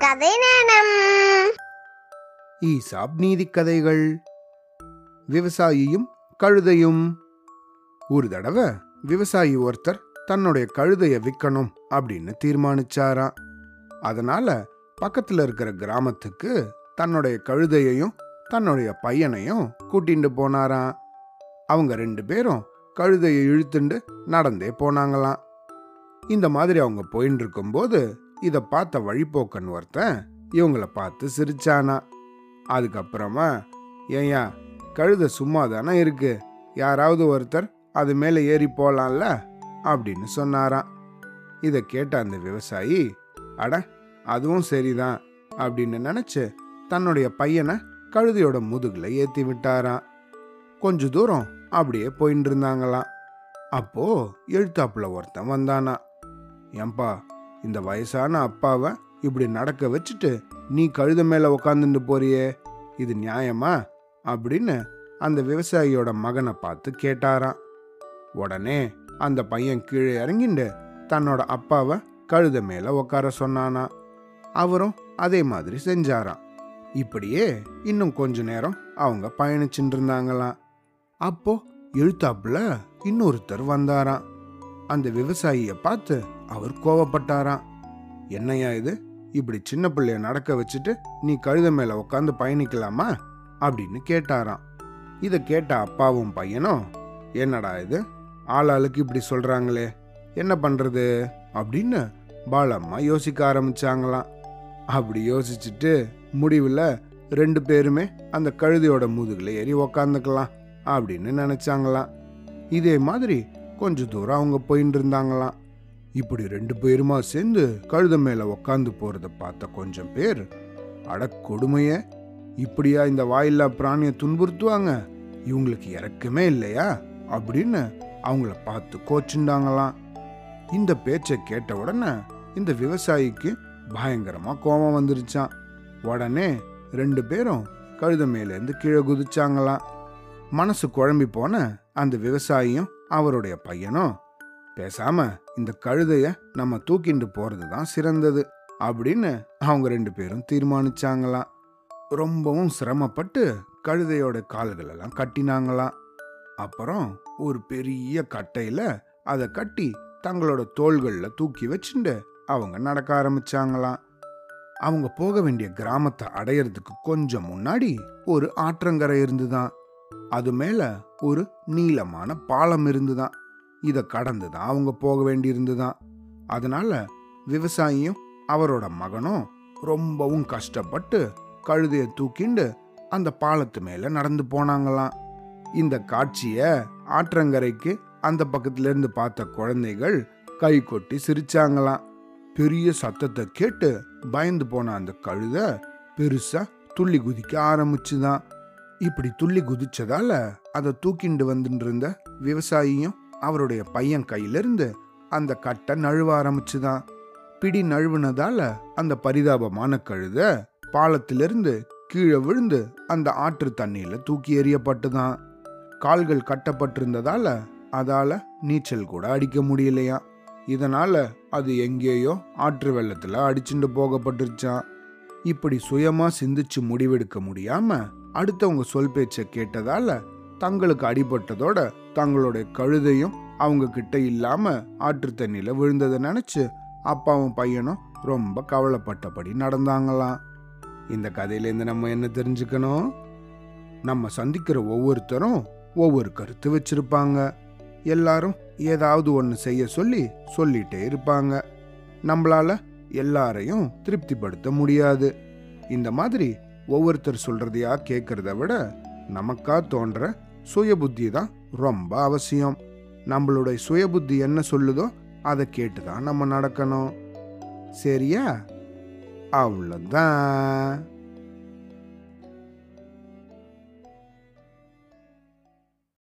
கதை நேரம். ஈசாப் நீதிக் கதைகள். விவசாயியும் கழுதையும். ஒரு தடவை விவசாயி ஒருத்தர் தன்னுடைய கழுதைய விற்கணும் அப்படின்னு தீர்மானிச்சாராம். அதனால பக்கத்துல இருக்கிற கிராமத்துக்கு தன்னுடைய கழுதையையும் தன்னுடைய பையனையும் கூட்டிட்டு போனாராம். அவங்க ரெண்டு பேரும் கழுதையை இழுத்துண்டு நடந்தே போனாங்களாம். இந்த மாதிரி அவங்க போயின்னு இருக்கும்போது இதை பார்த்த வழிபோக்கன் ஒருத்தன் இவங்களை பார்த்து சிரிச்சானா. அதுக்கப்புறமா ஏயா கழுதை சும்மா தானே இருக்கு. யாராவது ஒருத்தர் அது மேலே ஏறி போகலாம்ல அப்படின்னு சொன்னாராம். இதை கேட்ட அந்த விவசாயி அட அதுவும் சரிதான் அப்படின்னு நினச்சி தன்னுடைய பையனை கழுதையோட முதுகில் ஏற்றி விட்டாராம். கொஞ்ச தூரம் அப்படியே போயின்னு இருந்தாங்களாம். அப்போ எழுத்தாப்புல ஒருத்தன் வந்தானா ஏன்பா இந்த வயசான அப்பாவை இப்படி நடக்க வச்சுட்டு நீ கழுத மேலே உக்காந்துட்டு போறியே இது நியாயமா? அப்படின்னு அந்த விவசாயியோட மகனை பார்த்து கேட்டாராம். உடனே அந்த பையன் கீழே இறங்கிண்டு தன்னோட அப்பாவை கழுத மேலே உட்கார சொன்னானா. அவரும் அதே மாதிரி செஞ்சாராம். இப்படியே இன்னும் கொஞ்ச நேரம் அவங்க பயணிச்சுட்டு இருந்தாங்களாம். அப்போ எழுத்தாப்புல இன்னொருத்தர் வந்தாராம். அந்த விவசாயிய பார்த்து அவர் கோவப்பட்டாராம். என்னையா இது? இப்படி சின்ன பிள்ளைய நடக்க வச்சுட்டு நீ கழுத மேல உட்காந்து பயணிக்கலாமா? அப்படின்னு கேட்டாராம். இதை கேட்ட அப்பாவும் பையனும் என்னடா இது? ஆளாளுக்கு இப்படி சொல்றாங்களே என்ன பண்றது? அப்படின்னு பாலம்மா யோசிக்க ஆரம்பிச்சாங்களாம். அப்படி யோசிச்சுட்டு முடிவில் ரெண்டு பேருமே அந்த கழுதையோட முதுகில் ஏறி உக்காந்துக்கலாம் அப்படின்னு நினச்சாங்களாம். இதே மாதிரி கொஞ்ச தூரம் அவங்க போயின்னு இருந்தாங்களாம் இப்படி ரெண்டு பேருமா சேர்ந்து கழுத மேல உக்காந்து போறத பார்த்த கொஞ்சம் பேர் அட கொடுமைய இப்படியா இந்த வாயில்லா பிராணியை துன்புறுத்துவாங்க? இவங்களுக்கு இறக்கமே இல்லையா? அப்படின்னு அவங்கள பார்த்து கோச்சுண்டாங்களாம் இந்த பேச்சை கேட்ட உடனே இந்த விவசாயிக்கு பயங்கரமா கோபம் வந்துருச்சான் உடனே ரெண்டு பேரும் கழுத மேலேருந்து கீழே குதிச்சாங்களாம். மனசு குழம்பி போன அந்த விவசாயியும் அவருடைய பையனும் பேசாம இந்த கழுதைய நம்ம தூக்கிண்டு போறது தான் சிறந்தது அப்படின்னு அவங்க ரெண்டு பேரும் தீர்மானிச்சாங்களாம். ரொம்பவும் சிரமப்பட்டு கழுதையோட கால்களெல்லாம் கட்டினாங்களாம். அப்புறம் ஒரு பெரிய கட்டையில அதை கட்டி தங்களோட தோள்களில் தூக்கி வச்சுண்டு அவங்க நடக்க ஆரம்பிச்சாங்களாம். அவங்க போக வேண்டிய கிராமத்தை அடையறதுக்கு கொஞ்சம் முன்னாடி ஒரு ஆற்றங்கரை இருந்துதான். அது மேலே ஒரு நீளமான பாலம் இருந்துதான். இதை கடந்து தான் அவங்க போக வேண்டியிருந்துதான். அதனால விவசாயியும் அவரோட மகனும் ரொம்பவும் கஷ்டப்பட்டு கழுதையை தூக்கிண்டு அந்த பாலத்து மேலே நடந்து போனாங்களாம். இந்த காட்சியை ஆற்றங்கரைக்கு அந்த பக்கத்துலேருந்து பார்த்த குழந்தைகள் கை கொட்டி சிரிச்சாங்களாம். பெரிய சத்தத்தை கேட்டு பயந்து போன அந்த கழுதை பெருசாக துள்ளி குதிக்க ஆரம்பிச்சுதான். இப்படி துள்ளி குதிச்சதால அதை தூக்கிண்டு வந்துட்டு இருந்த விவசாயியும் அவருடைய பையன் கையிலிருந்து அந்த கட்டை நழுவ ஆரம்பிச்சுதான். பிடி நழுவுனதால அந்த பரிதாபமான கழுத பாலத்திலிருந்து கீழே விழுந்து அந்த ஆற்று தண்ணியில தூக்கி எறியப்பட்டுதான். கால்கள் கட்டப்பட்டிருந்ததால அதால நீச்சல் கூட அடிக்க முடியலையா இதனால அது எங்கேயோ ஆற்று வெள்ளத்துல அடிச்சுட்டு போகப்பட்டுருச்சான் இப்படி சுயமா சிந்திச்சு முடிவெடுக்க முடியாம அடுத்தவங்க சொல் பேச்சை கேட்டதால தங்களுக்கு அடிபட்டதோட தங்களுடைய கழுதையும் அவங்க கிட்ட இல்லாம ஆற்று தண்ணியில விழுந்ததை நினைச்சு அப்பாவும் பையனும் ரொம்ப கவலைப்பட்டபடி நடந்தாங்களாம். இந்த கதையிலேருந்து நம்ம என்ன தெரிஞ்சுக்கணும்? நம்ம சந்திக்கிற ஒவ்வொருத்தரும் ஒவ்வொரு கருத்து வச்சிருப்பாங்க. எல்லாரும் ஏதாவது ஒன்று செய்ய சொல்லி சொல்லிட்டே இருப்பாங்க. நம்மளால எல்லாரையும் திருப்திப்படுத்த முடியாது. இந்த மாதிரி ஒவ்வொருத்தர் சொல்றதையா கேட்கறத விட நமக்கா தோன்ற சுய புத்தி தான் ரொம்ப அவசியம். நம்மளுடைய சுய புத்தி என்ன சொல்லுதோ அதை கேட்டு தான் நம்ம நடக்கணும். சரியா? அவ்வளோதான்